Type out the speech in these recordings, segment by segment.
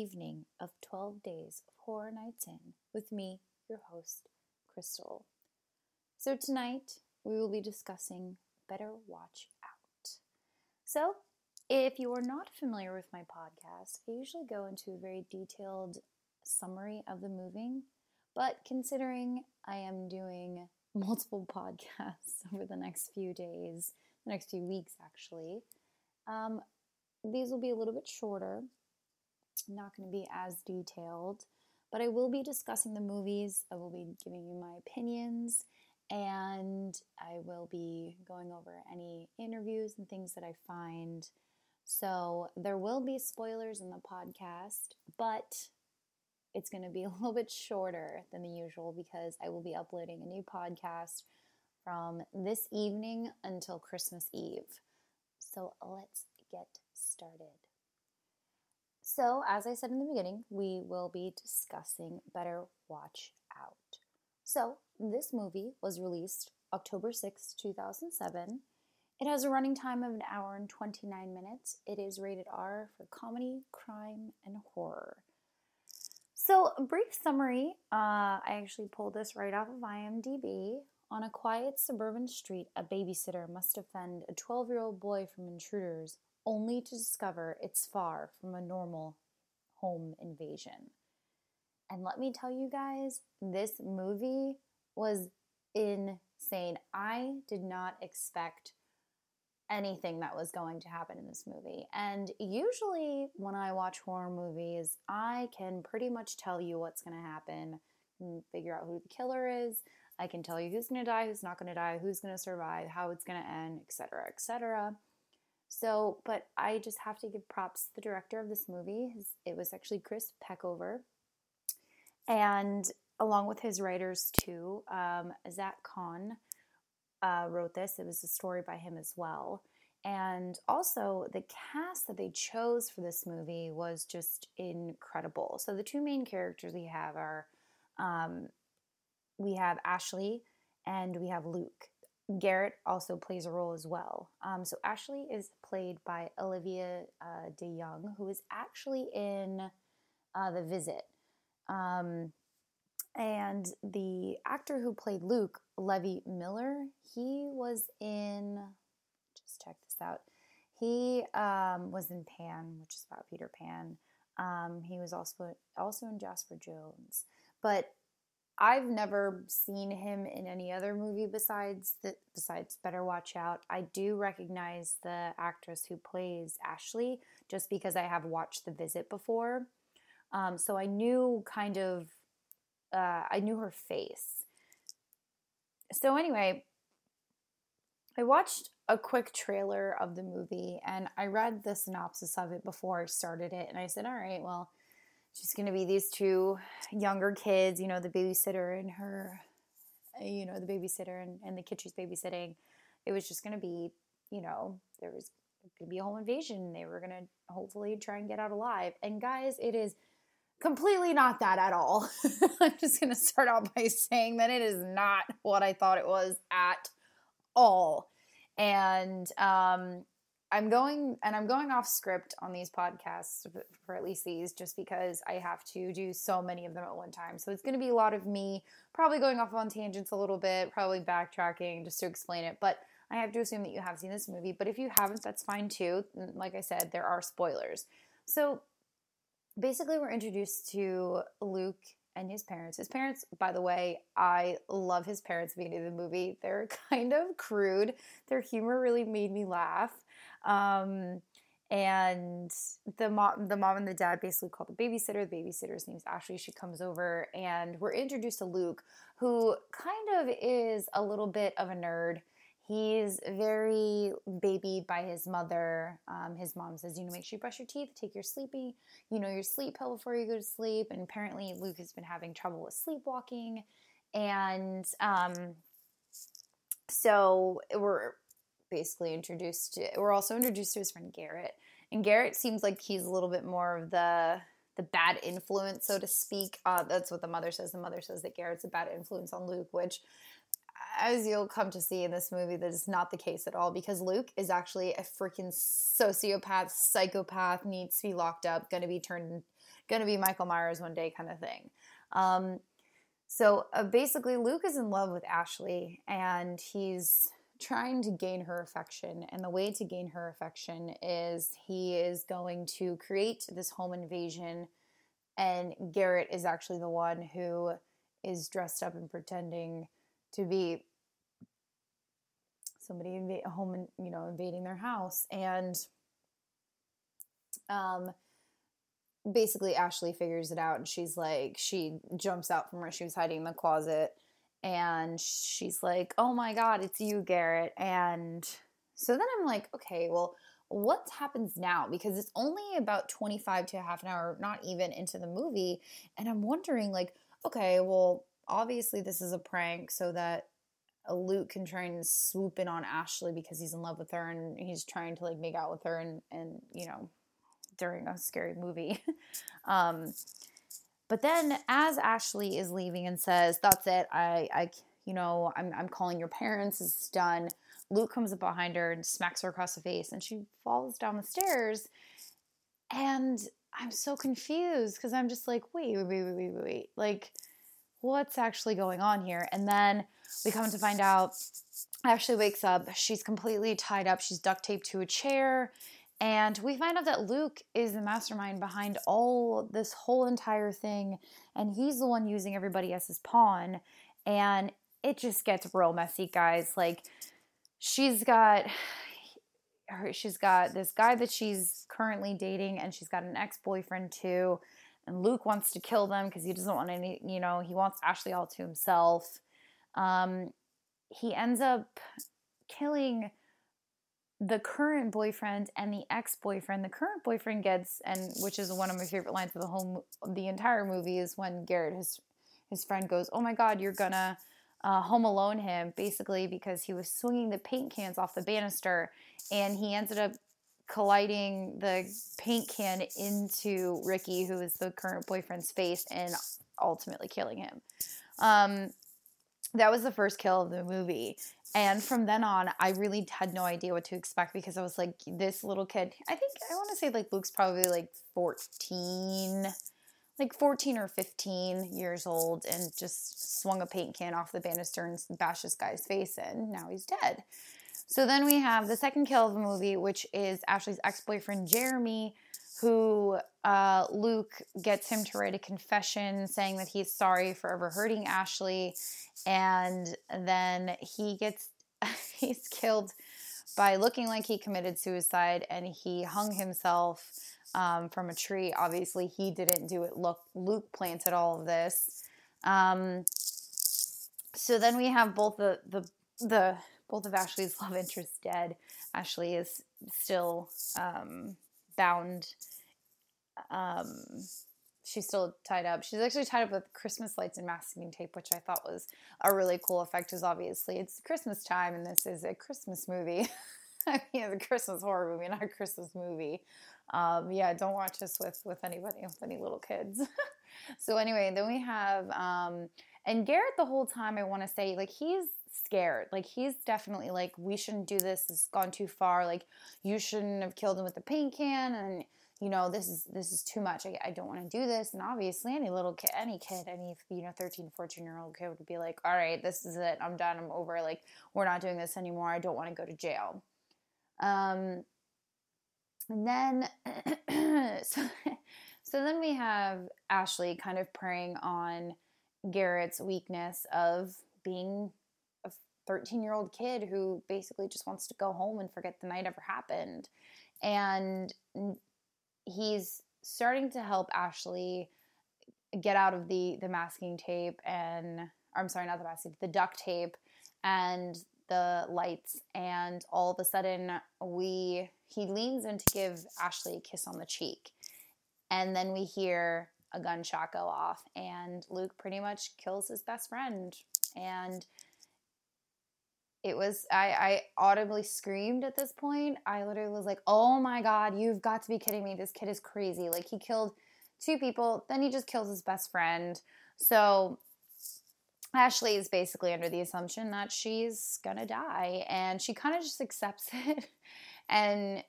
evening of 12 Days of Horror Nights In with me, your host, Crystal. So, tonight we will be discussing Better Watch Out. So, if you are not familiar with my podcast, I usually go into a very detailed summary of the movie, but considering I am doing multiple podcasts over the next few days, the next few weeks actually, um, these will be a little bit shorter, not going to be as detailed, but I will be discussing the movies. I will be giving you my opinions, and I will be going over any interviews and things that I find. So there will be spoilers in the podcast, but it's going to be a little bit shorter than the usual because I will be uploading a new podcast from this evening until Christmas Eve. So let's get started. So, as I said in the beginning, we will be discussing Better Watch Out. So, this movie was released October 6, 2007. It has a running time of an hour and 29 minutes. It is rated R for comedy, crime, and horror. So, a brief summary uh, I actually pulled this right off of IMDb. On a quiet suburban street, a babysitter must defend a 12 year old boy from intruders only to discover it's far from a normal home invasion. And let me tell you guys, this movie was insane. I did not expect anything that was going to happen in this movie. And usually, when I watch horror movies, I can pretty much tell you what's going to happen, figure out who the killer is. I can tell you who's going to die, who's not going to die, who's going to survive, how it's going to end, etc., etc. So, but I just have to give props to the director of this movie. His, it was actually Chris Peckover. And along with his writers too, um, Zack Kahn uh, wrote this. It was a story by him as well. And also, the cast that they chose for this movie was just incredible. So, the two main characters we have are um, we have Ashley and we have Luke. Garrett also plays a role as well. Um, so Ashley is played by Olivia uh, Young, who is actually in uh, The Visit. Um, and the actor who played Luke, Levi Miller, he was in, just check this out. He um, was in Pan, which is about Peter Pan. Um, he was also also in Jasper Jones. But I've never seen him in any other movie besides the, besides Better Watch Out. I do recognize the actress who plays Ashley just because I have watched The Visit before. Um, so I knew kind of uh, I knew her face. So anyway, I watched a quick trailer of the movie and I read the synopsis of it before I started it and I said, "All right, well, just going to be these two younger kids, you know, the babysitter and her, you know, the babysitter and, and the kid she's babysitting. It was just going to be, you know, there was going to be a home invasion. They were going to hopefully try and get out alive. And guys, it is completely not that at all. I'm just going to start out by saying that it is not what I thought it was at all. And um, I'm going and I'm going off script on these podcasts for at least these just because I have to do so many of them at one time. So it's going to be a lot of me probably going off on tangents a little bit, probably backtracking just to explain it, but I have to assume that you have seen this movie, but if you haven't, that's fine too. Like I said, there are spoilers. So basically we're introduced to Luke and his parents. His parents, by the way, I love his parents beginning of the movie. They're kind of crude. Their humor really made me laugh. Um, and the mom, the mom and the dad basically call the babysitter. The babysitter's name's Ashley. She comes over, and we're introduced to Luke, who kind of is a little bit of a nerd. He's very babied by his mother. Um, his mom says, you know, make sure you brush your teeth, take your sleepy, you know, your sleep pill before you go to sleep. And apparently, Luke has been having trouble with sleepwalking, and um, so we're basically introduced to, we're also introduced to his friend Garrett. And Garrett seems like he's a little bit more of the the bad influence, so to speak. Uh, that's what the mother says. The mother says that Garrett's a bad influence on Luke, which as you'll come to see in this movie, that is not the case at all because Luke is actually a freaking sociopath, psychopath, needs to be locked up, gonna be turned, gonna be Michael Myers one day, kind of thing. Um, so uh, basically, Luke is in love with Ashley and he's trying to gain her affection. And the way to gain her affection is he is going to create this home invasion. And Garrett is actually the one who is dressed up and pretending to be somebody home and you know invading their house and um basically Ashley figures it out and she's like she jumps out from where she was hiding in the closet and she's like oh my god it's you Garrett and so then I'm like okay well what happens now because it's only about 25 to a half an hour not even into the movie and I'm wondering like okay well obviously this is a prank so that Luke can try and swoop in on Ashley because he's in love with her and he's trying to like make out with her and and you know during a scary movie. um, but then as Ashley is leaving and says, "That's it. I I you know, I'm I'm calling your parents. It's done." Luke comes up behind her and smacks her across the face and she falls down the stairs. And I'm so confused because I'm just like, wait, wait, wait, wait, wait, wait. Like, what's actually going on here? And then we come to find out Ashley wakes up. She's completely tied up. She's duct taped to a chair. And we find out that Luke is the mastermind behind all this whole entire thing. And he's the one using everybody as his pawn. And it just gets real messy, guys. Like, she's got. She's got this guy that she's currently dating, and she's got an ex boyfriend too and Luke wants to kill them because he doesn't want any, you know, he wants Ashley all to himself. Um, he ends up killing the current boyfriend and the ex-boyfriend. The current boyfriend gets, and which is one of my favorite lines of the whole, the entire movie, is when Garrett, his his friend, goes, "Oh my God, you're gonna." Uh, home alone him basically because he was swinging the paint cans off the banister and he ended up colliding the paint can into Ricky, who is the current boyfriend's face, and ultimately killing him. Um, that was the first kill of the movie. And from then on, I really had no idea what to expect because I was like, this little kid, I think, I want to say like Luke's probably like 14, like 14 or 15 years old and just swung a paint can off the banister and bashed this guy's face in. Now he's dead. So then we have the second kill of the movie, which is Ashley's ex boyfriend, Jeremy, who uh, Luke gets him to write a confession saying that he's sorry for ever hurting Ashley. And then he gets, he's killed by looking like he committed suicide and he hung himself um, from a tree. Obviously, he didn't do it. Look, Luke planted all of this. Um, so then we have both the the the both of Ashley's love interests dead. Ashley is still um, bound. Um, she's still tied up. She's actually tied up with Christmas lights and masking tape, which I thought was a really cool effect. Because obviously it's Christmas time, and this is a Christmas movie. I mean, it's a Christmas horror movie, not a Christmas movie. Um, yeah, don't watch this with with anybody with any little kids. so anyway, then we have um, and Garrett the whole time. I want to say like he's scared. Like he's definitely like, we shouldn't do this. It's gone too far. Like you shouldn't have killed him with the paint can, and you know this is this is too much. I, I don't want to do this. And obviously, any little kid, any kid, any you know 13, 14 year old kid would be like, all right, this is it. I'm done. I'm over. Like we're not doing this anymore. I don't want to go to jail. Um, and then so so then we have Ashley kind of preying on Garrett's weakness of being a 13 year old kid who basically just wants to go home and forget the night ever happened. And he's starting to help Ashley get out of the the masking tape and I'm sorry, not the masking, the duct tape and the lights and all of a sudden we he leans in to give Ashley a kiss on the cheek. And then we hear a gunshot go off and Luke pretty much kills his best friend and it was I, I audibly screamed at this point. I literally was like, "Oh my god, you've got to be kidding me! This kid is crazy! Like he killed two people, then he just kills his best friend." So Ashley is basically under the assumption that she's gonna die, and she kind of just accepts it. and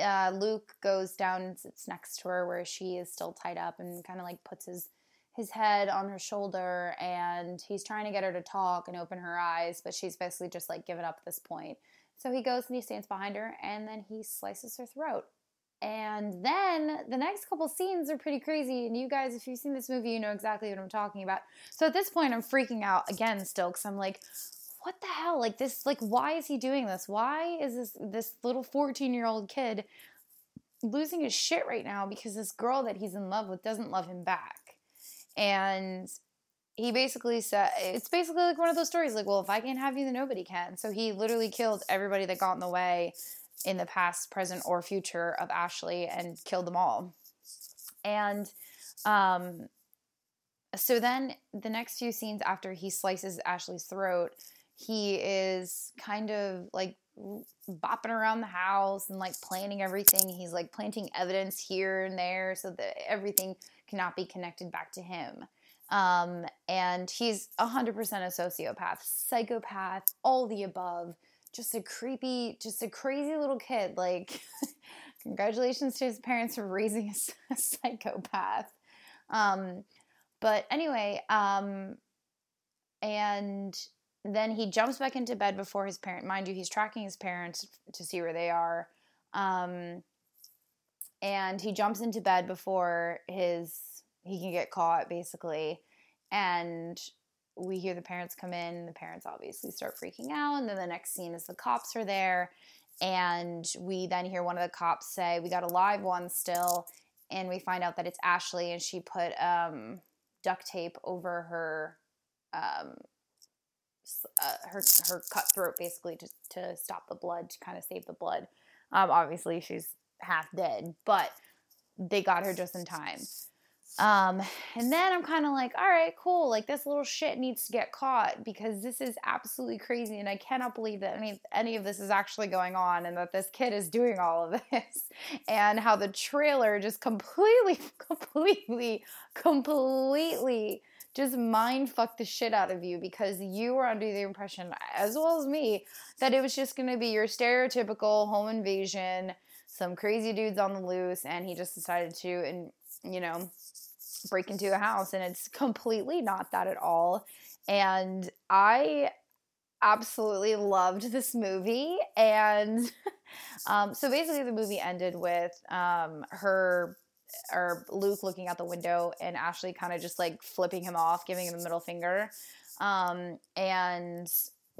uh, Luke goes down and sits next to her where she is still tied up, and kind of like puts his his head on her shoulder, and he's trying to get her to talk and open her eyes, but she's basically just like given up at this point. So he goes and he stands behind her, and then he slices her throat. And then the next couple scenes are pretty crazy. And you guys, if you've seen this movie, you know exactly what I'm talking about. So at this point, I'm freaking out again still because I'm like, what the hell? Like this, like, why is he doing this? Why is this this little 14 year old kid losing his shit right now because this girl that he's in love with doesn't love him back? And he basically said it's basically like one of those stories like well if i can't have you then nobody can so he literally killed everybody that got in the way in the past, present, or future of Ashley and killed them all. And um, so then the next few scenes after he slices Ashley's throat, he is kind of like bopping around the house and like planning everything. He's like planting evidence here and there so that everything cannot be connected back to him. Um, and he's 100% a sociopath, psychopath, all the above just a creepy, just a crazy little kid. Like, congratulations to his parents for raising a, psychopath. Um, but anyway, um, and then he jumps back into bed before his parent. Mind you, he's tracking his parents to see where they are. Um, and he jumps into bed before his he can get caught, basically. And we hear the parents come in. The parents obviously start freaking out. And then the next scene is the cops are there. And we then hear one of the cops say, We got a live one still. And we find out that it's Ashley and she put um, duct tape over her. Um, uh, her her cut throat basically to, to stop the blood to kind of save the blood. Um, obviously she's half dead, but they got her just in time. Um, and then I'm kind of like, all right, cool. Like this little shit needs to get caught because this is absolutely crazy, and I cannot believe that any any of this is actually going on, and that this kid is doing all of this, and how the trailer just completely, completely, completely just mind fucked the shit out of you because you were under the impression, as well as me, that it was just going to be your stereotypical home invasion, some crazy dudes on the loose, and he just decided to, and you know break into a house and it's completely not that at all. And i absolutely loved this movie and um, so basically the movie ended with um, her or luke looking out the window and ashley kind of just like flipping him off giving him a middle finger. Um, and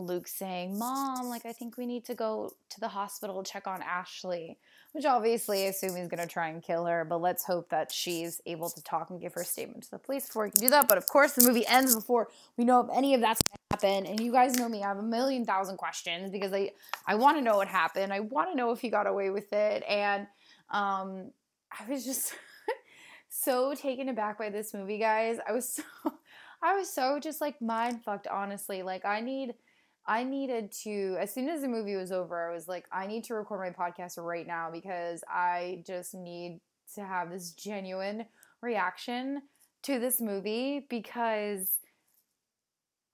luke saying mom like i think we need to go to the hospital check on ashley which obviously I assume he's going to try and kill her, but let's hope that she's able to talk and give her statement to the police before he can do that. But of course, the movie ends before we know if any of that's going to happen. And you guys know me, I have a million thousand questions because I, I want to know what happened. I want to know if he got away with it. And um, I was just so taken aback by this movie, guys. I was so, I was so just like mind fucked, honestly. Like, I need I needed to, as soon as the movie was over, I was like, I need to record my podcast right now because I just need to have this genuine reaction to this movie because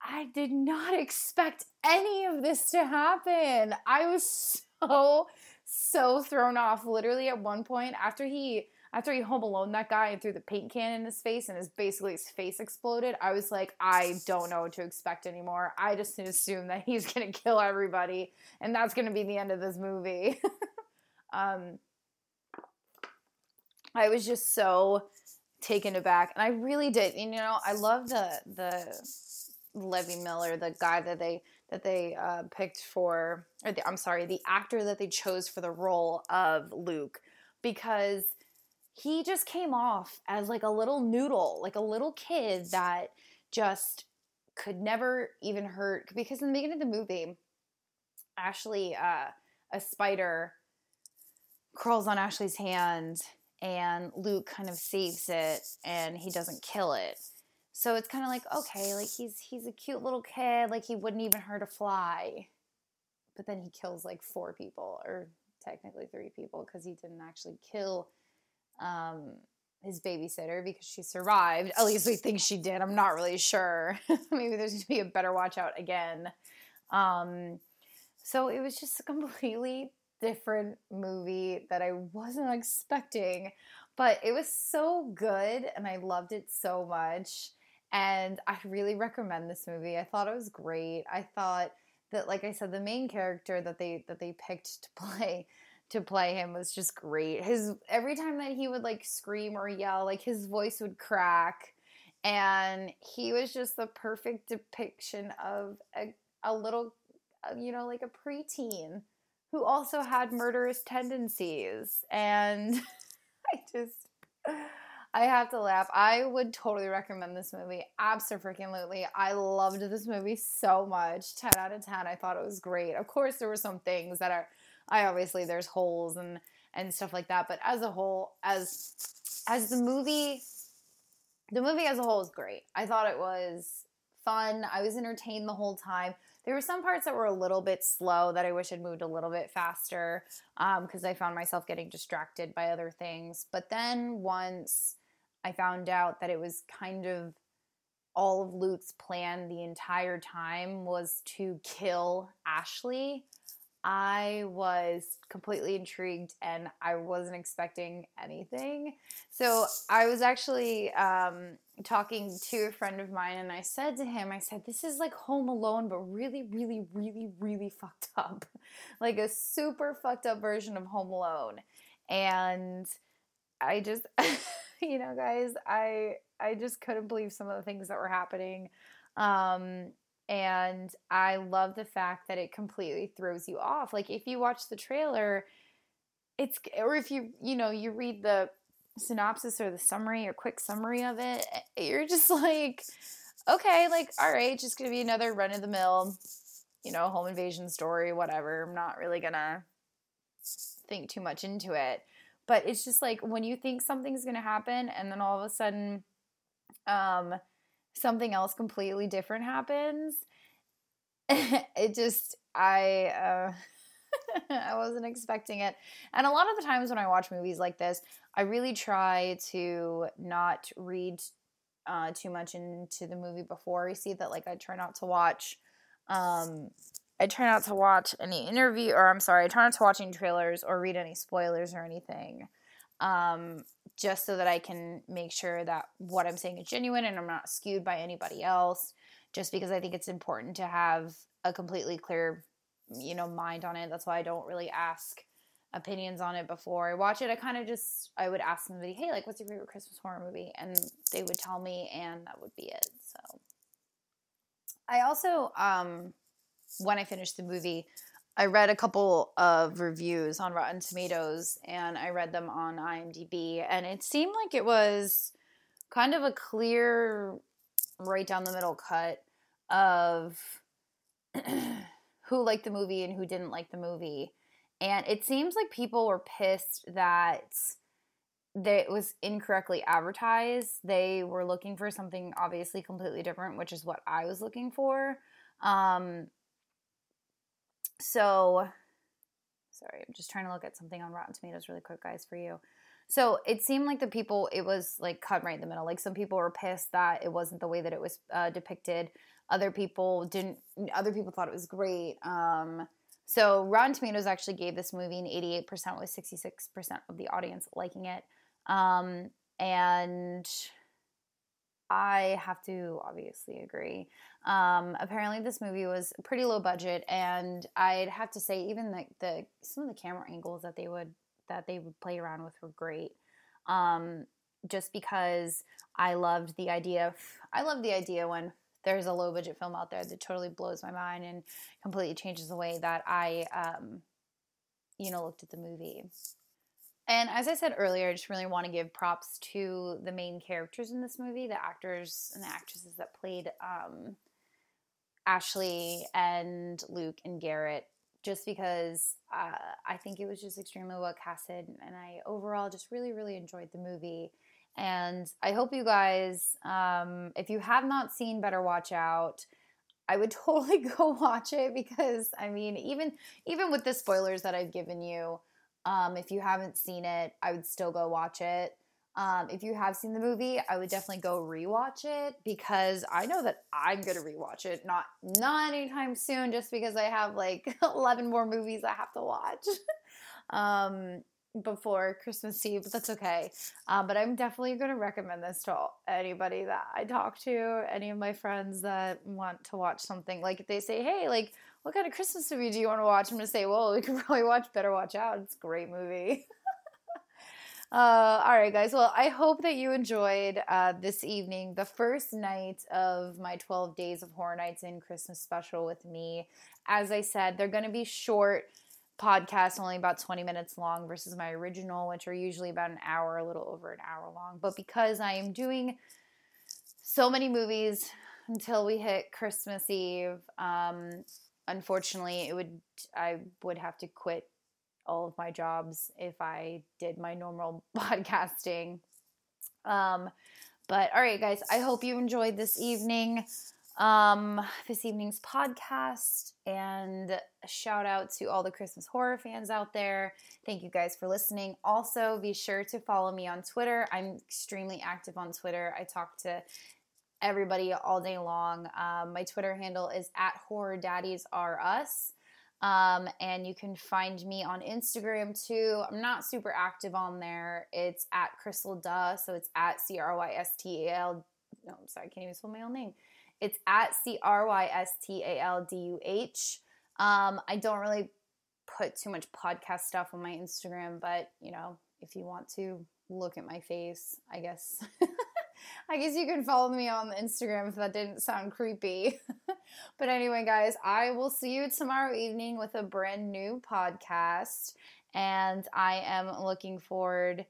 I did not expect any of this to happen. I was so, so thrown off. Literally, at one point, after he after he home alone that guy and threw the paint can in his face and his basically his face exploded, I was like, I don't know what to expect anymore. I just assume that he's gonna kill everybody, and that's gonna be the end of this movie. um, I was just so taken aback, and I really did. You know, I love the the Levi Miller, the guy that they that they uh, picked for, or the, I'm sorry, the actor that they chose for the role of Luke, because he just came off as like a little noodle, like a little kid that just could never even hurt. Because in the beginning of the movie, Ashley, uh, a spider crawls on Ashley's hand, and Luke kind of saves it, and he doesn't kill it. So it's kind of like okay, like he's he's a cute little kid, like he wouldn't even hurt a fly, but then he kills like four people, or technically three people, because he didn't actually kill um, his babysitter because she survived. At least we think she did. I'm not really sure. Maybe there's going to be a better watch out again. Um, so it was just a completely different movie that I wasn't expecting, but it was so good and I loved it so much. And I really recommend this movie. I thought it was great. I thought that like I said the main character that they that they picked to play to play him was just great. His every time that he would like scream or yell, like his voice would crack and he was just the perfect depiction of a, a little uh, you know like a preteen who also had murderous tendencies and I just I have to laugh. I would totally recommend this movie. Absolutely. I loved this movie so much. 10 out of 10. I thought it was great. Of course, there were some things that are, I obviously, there's holes and, and stuff like that. But as a whole, as, as the movie, the movie as a whole is great. I thought it was fun. I was entertained the whole time. There were some parts that were a little bit slow that I wish had moved a little bit faster because um, I found myself getting distracted by other things. But then once I found out that it was kind of all of Luke's plan the entire time was to kill Ashley, I was completely intrigued and I wasn't expecting anything. So I was actually um, talking to a friend of mine and I said to him, I said, This is like Home Alone, but really, really, really, really fucked up. like a super fucked up version of Home Alone. And I just, you know, guys, I I just couldn't believe some of the things that were happening. Um, and I love the fact that it completely throws you off. Like if you watch the trailer, it's or if you you know you read the synopsis or the summary or quick summary of it, eh, you're just like, okay, like all right, just gonna be another run of the mill, you know, home invasion story, whatever. I'm not really gonna think too much into it. But it's just like when you think something's gonna happen and then all of a sudden, um, something else completely different happens it just i uh I wasn't expecting it. And a lot of the times when I watch movies like this, I really try to not read uh, too much into the movie before I see that. Like, I try not to watch. Um, I try not to watch any interview, or I'm sorry, I try not to watch any trailers or read any spoilers or anything um, just so that I can make sure that what I'm saying is genuine and I'm not skewed by anybody else. Just because I think it's important to have a completely clear, you know, mind on it. That's why I don't really ask opinions on it before I watch it. I kind of just I would ask somebody, "Hey, like, what's your favorite Christmas horror movie?" and they would tell me, and that would be it. So, I also, um, when I finished the movie, I read a couple of reviews on Rotten Tomatoes and I read them on IMDb, and it seemed like it was kind of a clear, right down the middle cut of who liked the movie and who didn't like the movie. And it seems like people were pissed that it was incorrectly advertised. They were looking for something obviously completely different, which is what I was looking for. Um, so, sorry, I'm just trying to look at something on Rotten Tomatoes really quick, guys, for you. So it seemed like the people, it was like cut right in the middle. Like some people were pissed that it wasn't the way that it was uh, depicted. Other people didn't, other people thought it was great. Um, so Rotten Tomatoes actually gave this movie an 88% with 66% of the audience liking it. Um, and I have to obviously agree. Um, apparently, this movie was pretty low budget, and I'd have to say even the, the some of the camera angles that they would that they would play around with were great. Um, just because I loved the idea of I love the idea when there's a low budget film out there that totally blows my mind and completely changes the way that I um, you know looked at the movie. And as I said earlier, I just really want to give props to the main characters in this movie, the actors and the actresses that played um, Ashley and Luke and Garrett, just because uh, I think it was just extremely well casted. And I overall just really, really enjoyed the movie. And I hope you guys, um, if you have not seen Better Watch Out, I would totally go watch it because I mean, even even with the spoilers that I've given you, um, if you haven't seen it, I would still go watch it. Um, if you have seen the movie, I would definitely go rewatch it because I know that I'm gonna rewatch it. Not not anytime soon, just because I have like 11 more movies I have to watch um, before Christmas Eve. But that's okay. Um, but I'm definitely gonna recommend this to anybody that I talk to, any of my friends that want to watch something. Like if they say, "Hey, like." What kind of Christmas movie do you want to watch? I'm gonna say, well, we could probably watch Better Watch Out. It's a great movie. Uh, all right, guys. Well, I hope that you enjoyed uh, this evening, the first night of my 12 Days of Horror Nights in Christmas special with me. As I said, they're going to be short podcasts, only about 20 minutes long versus my original, which are usually about an hour, a little over an hour long. But because I am doing so many movies until we hit Christmas Eve, um, unfortunately, it would I would have to quit all of my jobs if I did my normal podcasting. Um, but all right, guys, I hope you enjoyed this evening, um, this evening's podcast, and shout out to all the Christmas horror fans out there. Thank you guys for listening. Also, be sure to follow me on Twitter. I'm extremely active on Twitter. I talk to everybody all day long. Um, my Twitter handle is at Horror Daddies R Us. Um, and you can find me on Instagram too. I'm not super active on there. It's at Crystal Duh. So it's at C R Y S T A L. No, I'm sorry, I can't even spell my own name. It's at C R Y S T A L D U H. Um, I don't really put too much podcast stuff on my Instagram, but you know, if you want to look at my face, I guess. I guess you can follow me on Instagram if that didn't sound creepy. but anyway, guys, I will see you tomorrow evening with a brand new podcast. And I am looking forward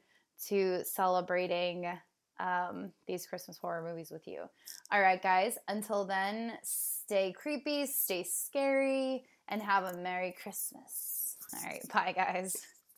to celebrating um, these Christmas horror movies with you. All right, guys, until then, stay creepy, stay scary, and have a Merry Christmas. All right, bye, guys.